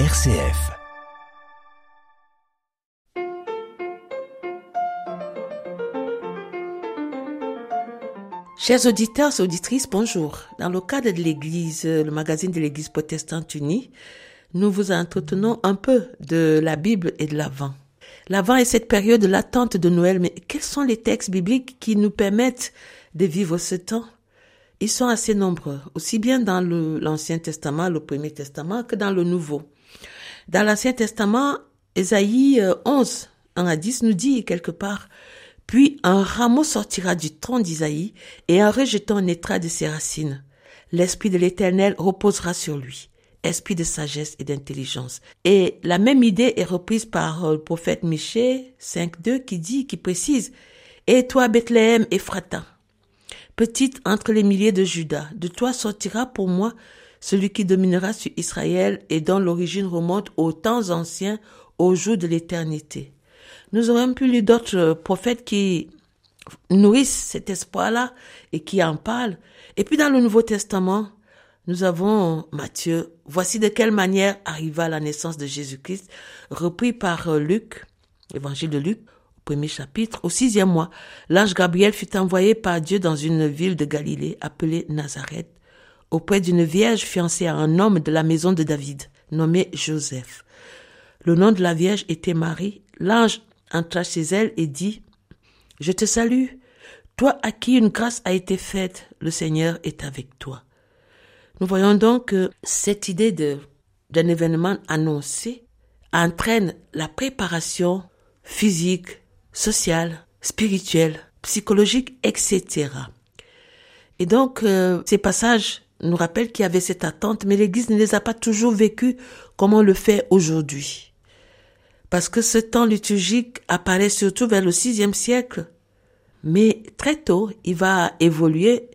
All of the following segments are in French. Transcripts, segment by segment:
RCF. Chers auditeurs et auditrices, bonjour. Dans le cadre de l'Église, le magazine de l'Église protestante unie, nous vous entretenons un peu de la Bible et de l'Avent. L'Avent est cette période de l'attente de Noël, mais quels sont les textes bibliques qui nous permettent de vivre ce temps? Ils sont assez nombreux, aussi bien dans l'Ancien Testament, le Premier Testament, que dans le Nouveau. Dans l'Ancien Testament, Ésaïe 11, 1 à 10 nous dit quelque part, puis un rameau sortira du tronc d'Isaïe, et un rejeton naîtra de ses racines. L'Esprit de l'Éternel reposera sur lui esprit de sagesse et d'intelligence. Et la même idée est reprise par euh, le prophète Michée 5.2 qui dit, qui précise, Et toi, Bethléem, Ephrata, petite entre les milliers de Judas, de toi sortira pour moi celui qui dominera sur Israël et dont l'origine remonte aux temps anciens, aux jours de l'éternité. Nous aurions pu lire d'autres euh, prophètes qui nourrissent cet espoir-là et qui en parlent. Et puis dans le Nouveau Testament, nous avons Matthieu. Voici de quelle manière arriva la naissance de Jésus-Christ, repris par euh, Luc, évangile de Luc, premier chapitre, au sixième mois. L'ange Gabriel fut envoyé par Dieu dans une ville de Galilée appelée Nazareth, auprès d'une vierge fiancée à un homme de la maison de David, nommé Joseph. Le nom de la vierge était Marie. L'ange entra chez elle et dit, Je te salue, toi à qui une grâce a été faite, le Seigneur est avec toi. Nous voyons donc que cette idée d'un événement annoncé entraîne la préparation physique, sociale, spirituelle, psychologique, etc. Et donc, euh, ces passages nous rappellent qu'il y avait cette attente, mais l'Église ne les a pas toujours vécues comme on le fait aujourd'hui. Parce que ce temps liturgique apparaît surtout vers le sixième siècle. Mais très tôt, il va évoluer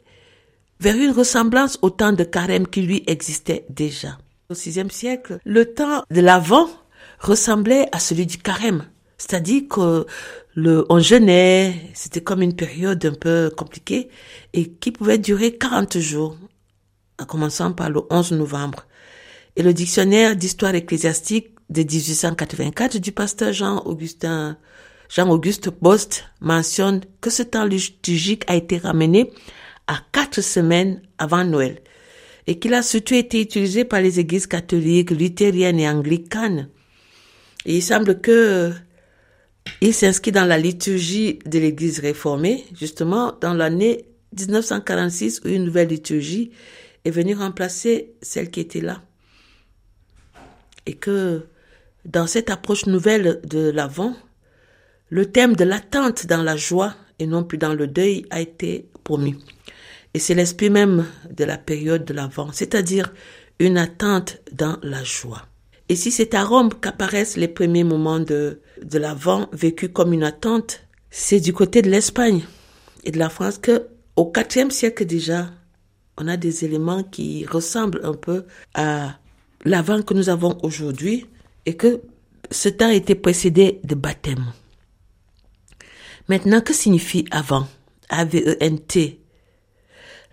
vers une ressemblance au temps de carême qui lui existait déjà. Au sixième siècle, le temps de l'Avent ressemblait à celui du carême. C'est-à-dire que le, on jeûnait, c'était comme une période un peu compliquée et qui pouvait durer 40 jours, en commençant par le 11 novembre. Et le dictionnaire d'histoire ecclésiastique de 1884 du pasteur Jean-Augustin, Jean-Auguste Bost mentionne que ce temps liturgique a été ramené à quatre semaines avant Noël et qu'il a surtout été utilisé par les églises catholiques, luthériennes et anglicanes. Et il semble que il s'inscrit dans la liturgie de l'église réformée, justement dans l'année 1946 où une nouvelle liturgie est venue remplacer celle qui était là. Et que dans cette approche nouvelle de l'Avent, le thème de l'attente dans la joie et non plus dans le deuil a été promu. Et c'est l'esprit même de la période de l'Avent, c'est-à-dire une attente dans la joie. Et si c'est à Rome qu'apparaissent les premiers moments de, de l'Avent vécus comme une attente, c'est du côté de l'Espagne et de la France que, au IVe siècle déjà, on a des éléments qui ressemblent un peu à l'Avent que nous avons aujourd'hui et que ce temps était précédé de baptême. Maintenant, que signifie avant? A-V-E-N-T.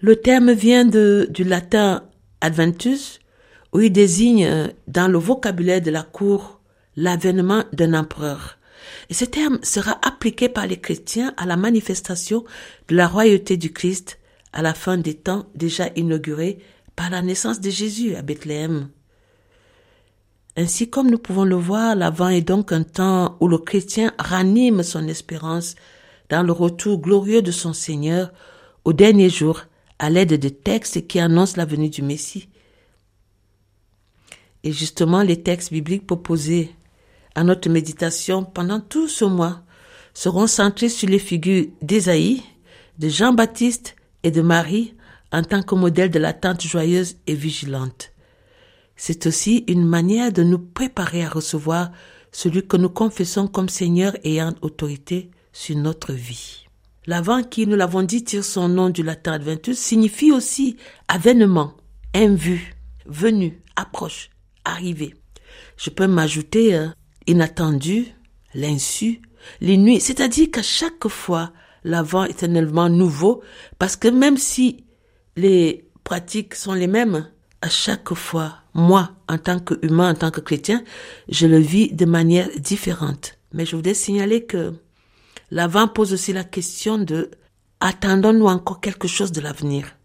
Le terme vient de, du latin adventus, où il désigne euh, dans le vocabulaire de la cour l'avènement d'un empereur. Et ce terme sera appliqué par les chrétiens à la manifestation de la royauté du Christ à la fin des temps déjà inaugurés par la naissance de Jésus à Bethléem. Ainsi comme nous pouvons le voir, l'avant est donc un temps où le chrétien ranime son espérance dans le retour glorieux de son Seigneur au dernier jour à l'aide de textes qui annoncent la venue du Messie. Et justement, les textes bibliques proposés à notre méditation pendant tout ce mois seront centrés sur les figures d'Ésaïe, de Jean-Baptiste et de Marie en tant que modèle de l'attente joyeuse et vigilante. C'est aussi une manière de nous préparer à recevoir celui que nous confessons comme Seigneur ayant autorité sur notre vie. L'avant qui, nous l'avons dit, tire son nom du latin adventus, signifie aussi avènement, invu, venu, approche, arrivé. Je peux m'ajouter euh, inattendu, l'insu, les nuits. C'est-à-dire qu'à chaque fois, l'avant est un élément nouveau parce que même si les pratiques sont les mêmes, à chaque fois, moi, en tant qu'humain, en tant que chrétien, je le vis de manière différente. Mais je voudrais signaler que l'avant pose aussi la question de attendons-nous encore quelque chose de l'avenir?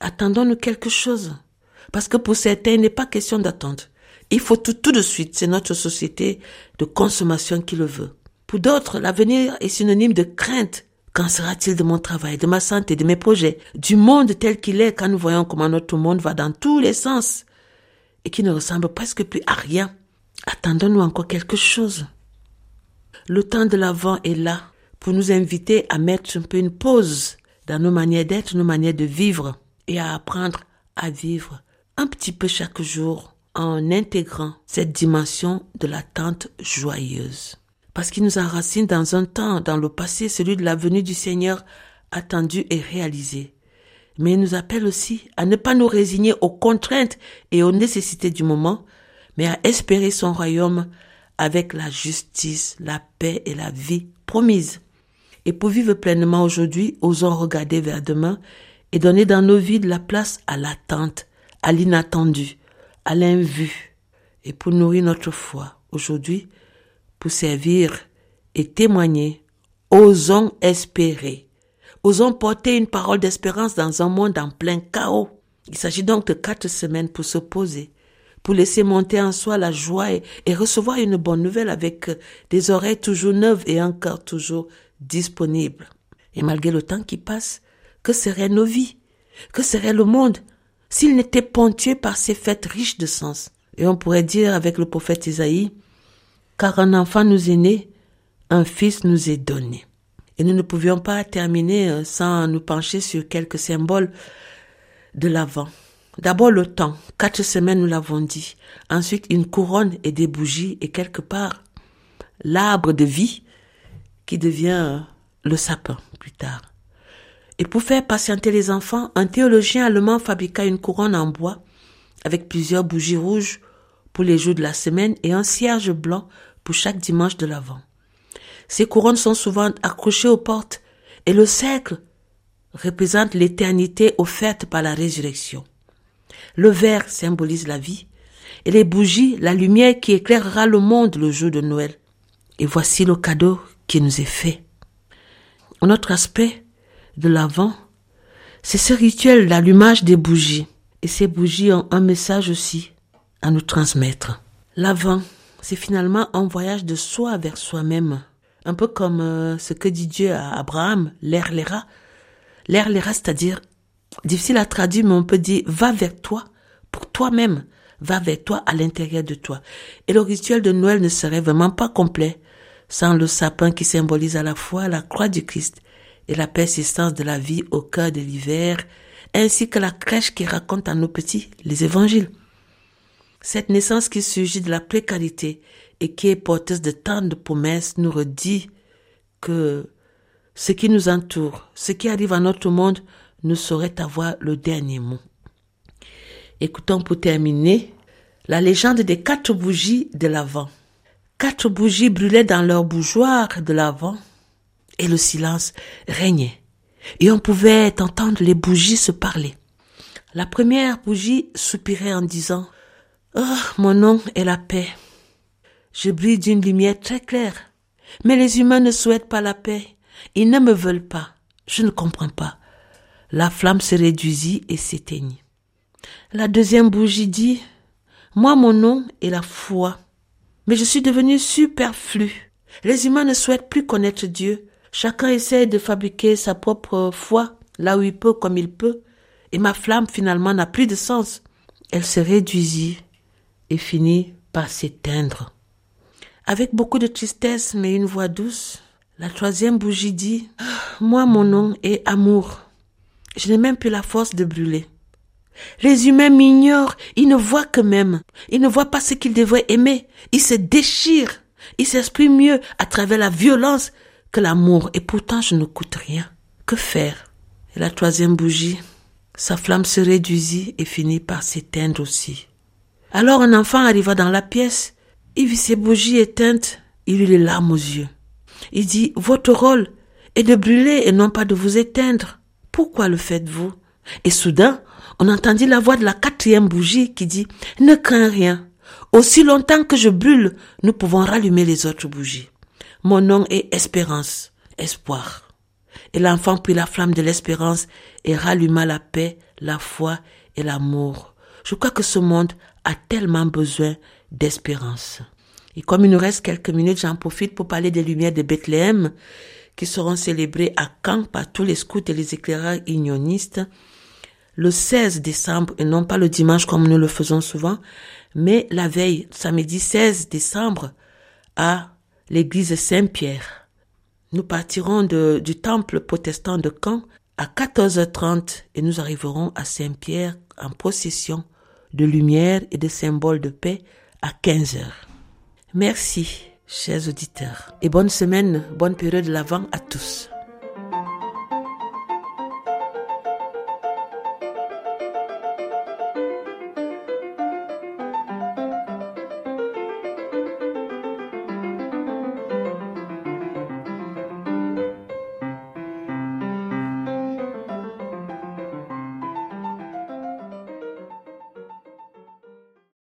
Attendons-nous quelque chose? Parce que pour certains, il n'est pas question d'attendre. Il faut tout, tout de suite. C'est notre société de consommation qui le veut. Pour d'autres, l'avenir est synonyme de crainte. Qu'en sera-t-il de mon travail, de ma santé, de mes projets, du monde tel qu'il est quand nous voyons comment notre monde va dans tous les sens? et qui ne ressemble presque plus à rien? Attendons-nous encore quelque chose. Le temps de l'avant est là pour nous inviter à mettre un peu une pause dans nos manières d'être, nos manières de vivre et à apprendre à vivre un petit peu chaque jour en intégrant cette dimension de l'attente joyeuse. Parce qu'il nous enracine dans un temps, dans le passé, celui de la venue du Seigneur attendu et réalisé mais il nous appelle aussi à ne pas nous résigner aux contraintes et aux nécessités du moment, mais à espérer son royaume avec la justice, la paix et la vie promise. Et pour vivre pleinement aujourd'hui, osons regarder vers demain et donner dans nos vies de la place à l'attente, à l'inattendu, à l'invu. Et pour nourrir notre foi aujourd'hui, servir et témoigner, osons espérer. Osons porter une parole d'espérance dans un monde en plein chaos. Il s'agit donc de quatre semaines pour se poser, pour laisser monter en soi la joie et, recevoir une bonne nouvelle avec des oreilles toujours neuves et un cœur toujours disponible. Et malgré le temps qui passe, que seraient nos vies? Que serait le monde s'il n'était ponctué par ces fêtes riches de sens? Et on pourrait dire avec le prophète Isaïe, car un enfant nous est né, un fils nous est donné. Et nous ne pouvions pas terminer euh, sans nous pencher sur quelques symboles de l'avant. D'abord le temps, quatre semaines nous l'avons dit. Ensuite une couronne et des bougies et quelque part l'arbre de vie qui devient euh, le sapin plus tard. Et pour faire patienter les enfants, un théologien allemand fabriqua une couronne en bois avec plusieurs bougies rouges pour les jours de la semaine et un cierge blanc pour chaque dimanche de l'avant. Ces couronnes sont souvent accrochées aux portes et le cercle représente l'éternité offerte par la résurrection. Le verre symbolise la vie et les bougies la lumière qui éclairera le monde le jour de Noël. Et voici le cadeau qui nous est fait. Un autre aspect de l'Avent, c'est ce rituel d'allumage des bougies. Et ces bougies ont un message aussi à nous transmettre. L'Avent, c'est finalement un voyage de soi vers soi-même un peu comme euh, ce que dit Dieu à Abraham, l'air l'era. L'air l'era, c'est-à-dire, difficile à traduire, mais on peut dire, va vers toi, pour toi-même, va vers toi, à l'intérieur de toi. Et le rituel de Noël ne serait vraiment pas complet sans le sapin qui symbolise à la fois la croix du Christ et la persistance de la vie au cœur de l'hiver, ainsi que la crèche qui raconte à nos petits les évangiles. Cette naissance qui surgit de la précarité et qui est porteuse de tant de promesses nous redit que ce qui nous entoure, ce qui arrive à notre monde ne saurait avoir le dernier mot. Écoutons pour terminer la légende des quatre bougies de l'Avent. Quatre bougies brûlaient dans leur bougeoir de l'Avent et le silence régnait. Et on pouvait entendre les bougies se parler. La première bougie soupirait en disant Oh, mon nom est la paix. Je brille d'une lumière très claire. Mais les humains ne souhaitent pas la paix. Ils ne me veulent pas. Je ne comprends pas. La flamme se réduisit et s'éteignit. La deuxième bougie dit, moi mon nom est la foi. Mais je suis devenu superflu. Les humains ne souhaitent plus connaître Dieu. Chacun essaie de fabriquer sa propre foi là où il peut comme il peut. Et ma flamme finalement n'a plus de sens. Elle se réduisit et finit par s'éteindre. Avec beaucoup de tristesse, mais une voix douce, la troisième bougie dit Moi, mon nom est amour. Je n'ai même plus la force de brûler. Les humains m'ignorent, ils ne voient que même. Ils ne voient pas ce qu'ils devraient aimer. Ils se déchirent. Ils s'expriment mieux à travers la violence que l'amour. Et pourtant, je ne coûte rien. Que faire? Et la troisième bougie, sa flamme se réduisit et finit par s'éteindre aussi. Alors un enfant arriva dans la pièce il vit ses bougies éteintes, il eut les larmes aux yeux. Il dit, votre rôle est de brûler et non pas de vous éteindre. Pourquoi le faites-vous? Et soudain, on entendit la voix de la quatrième bougie qui dit ⁇ Ne crains rien. Aussi longtemps que je brûle, nous pouvons rallumer les autres bougies. Mon nom est Espérance, espoir. Et l'enfant prit la flamme de l'espérance et ralluma la paix, la foi et l'amour. Je crois que ce monde a tellement besoin d'espérance. Et comme il nous reste quelques minutes, j'en profite pour parler des Lumières de Bethléem qui seront célébrées à Caen par tous les scouts et les éclaireurs unionistes le 16 décembre et non pas le dimanche comme nous le faisons souvent, mais la veille, samedi 16 décembre, à l'église Saint-Pierre. Nous partirons du temple protestant de Caen à 14h30 et nous arriverons à Saint-Pierre en procession de lumière et de symboles de paix à 15h. Merci, chers auditeurs, et bonne semaine, bonne période de l'Avent à tous.